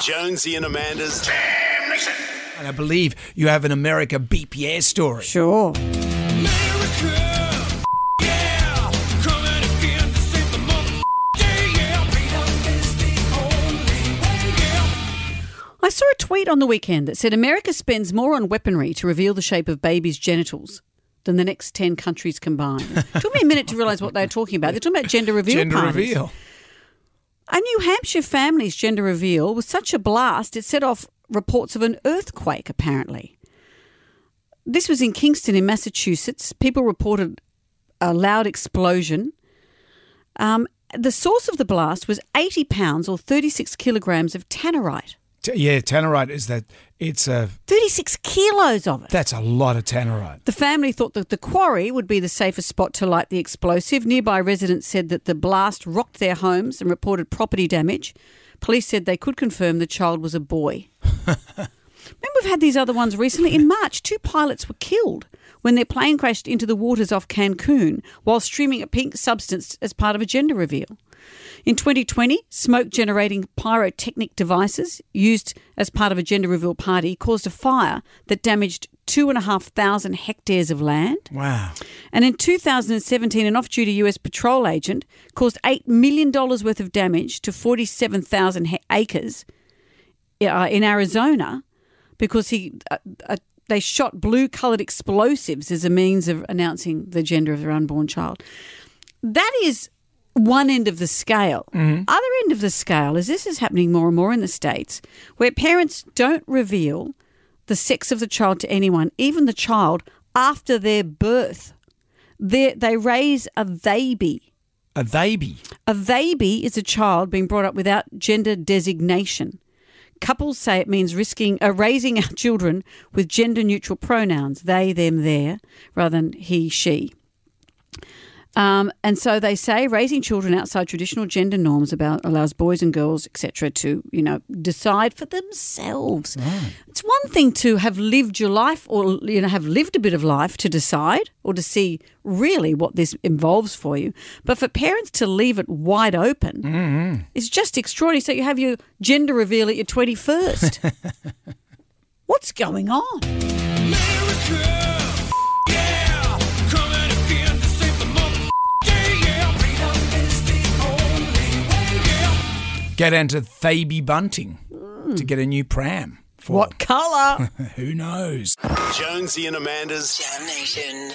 Jonesy and Amanda's And I believe you have an America BPS story. Sure. I saw a tweet on the weekend that said America spends more on weaponry to reveal the shape of babies' genitals than the next 10 countries combined. It took me a minute to realise what they were talking about. They're talking about gender reveal Gender parties. reveal. A New Hampshire family's gender reveal was such a blast, it set off reports of an earthquake, apparently. This was in Kingston, in Massachusetts. People reported a loud explosion. Um, the source of the blast was 80 pounds or 36 kilograms of tannerite. T- Yeah, tannerite is that. It's a. 36 kilos of it. That's a lot of tannerite. The family thought that the quarry would be the safest spot to light the explosive. Nearby residents said that the blast rocked their homes and reported property damage. Police said they could confirm the child was a boy. Remember, we've had these other ones recently. In March, two pilots were killed when their plane crashed into the waters off Cancun while streaming a pink substance as part of a gender reveal. In 2020, smoke generating pyrotechnic devices used as part of a gender reveal party caused a fire that damaged 2,500 hectares of land. Wow. And in 2017, an off duty US patrol agent caused $8 million worth of damage to 47,000 he- acres uh, in Arizona because he. Uh, uh, they shot blue coloured explosives as a means of announcing the gender of their unborn child. That is one end of the scale. Other end of the scale is this is happening more and more in the States where parents don't reveal the sex of the child to anyone, even the child, after their birth. They, they raise a baby. A baby. A baby is a child being brought up without gender designation. Couples say it means risking uh, raising our children with gender neutral pronouns, they, them, their, rather than he, she. Um, and so they say raising children outside traditional gender norms about allows boys and girls, etc., to you know decide for themselves. It's one thing to have lived your life, or you know have lived a bit of life to decide, or to see really what this involves for you. But for parents to leave it wide open is just extraordinary. So you have your gender reveal at your twenty first. What's going on? Get into Theyby Bunting to get a new pram. For What colour? Who knows? Jonesy and Amanda's Jam Nation.